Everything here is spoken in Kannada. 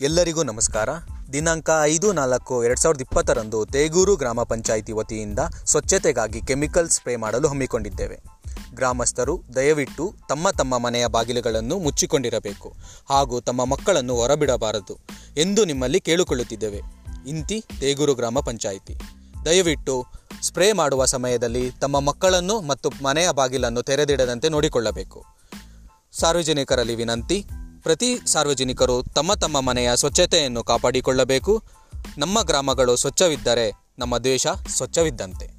ಎಲ್ಲರಿಗೂ ನಮಸ್ಕಾರ. ದಿನಾಂಕ ಐದು ನಾಲ್ಕು ಎರಡು ಸಾವಿರದ ಇಪ್ಪತ್ತರಂದು ತೇಗೂರು ಗ್ರಾಮ ಪಂಚಾಯಿತಿ ವತಿಯಿಂದ ಸ್ವಚ್ಛತೆಗಾಗಿ ಕೆಮಿಕಲ್ ಸ್ಪ್ರೇ ಮಾಡಲು ಹಮ್ಮಿಕೊಂಡಿದ್ದೇವೆ. ಗ್ರಾಮಸ್ಥರು ದಯವಿಟ್ಟು ತಮ್ಮ ತಮ್ಮ ಮನೆಯ ಬಾಗಿಲುಗಳನ್ನು ಮುಚ್ಚಿಕೊಂಡಿರಬೇಕು ಹಾಗೂ ತಮ್ಮ ಮಕ್ಕಳನ್ನು ಹೊರಬಿಡಬಾರದು ಎಂದು ನಿಮ್ಮಲ್ಲಿ ಕೇಳಿಕೊಳ್ಳುತ್ತಿದ್ದೇವೆ. ಇಂತಿ ತೇಗೂರು ಗ್ರಾಮ ಪಂಚಾಯಿತಿ. ದಯವಿಟ್ಟು ಸ್ಪ್ರೇ ಮಾಡುವ ಸಮಯದಲ್ಲಿ ತಮ್ಮ ಮಕ್ಕಳನ್ನು ಮತ್ತು ಮನೆಯ ಬಾಗಿಲನ್ನು ತೆರೆದಿಡದಂತೆ ನೋಡಿಕೊಳ್ಳಬೇಕು. ಸಾರ್ವಜನಿಕರಲ್ಲಿ ವಿನಂತಿ ಪ್ರತಿ ಸಾರ್ವಜನಿಕರು ತಮ್ಮ ತಮ್ಮ ಮನೆಯ ಸ್ವಚ್ಛತೆಯನ್ನು ಕಾಪಾಡಿಕೊಳ್ಳಬೇಕು. ನಮ್ಮ ಗ್ರಾಮಗಳು ಸ್ವಚ್ಛವಿದ್ದರೆ ನಮ್ಮ ದೇಶ ಸ್ವಚ್ಛವಿದ್ದಂತೆ.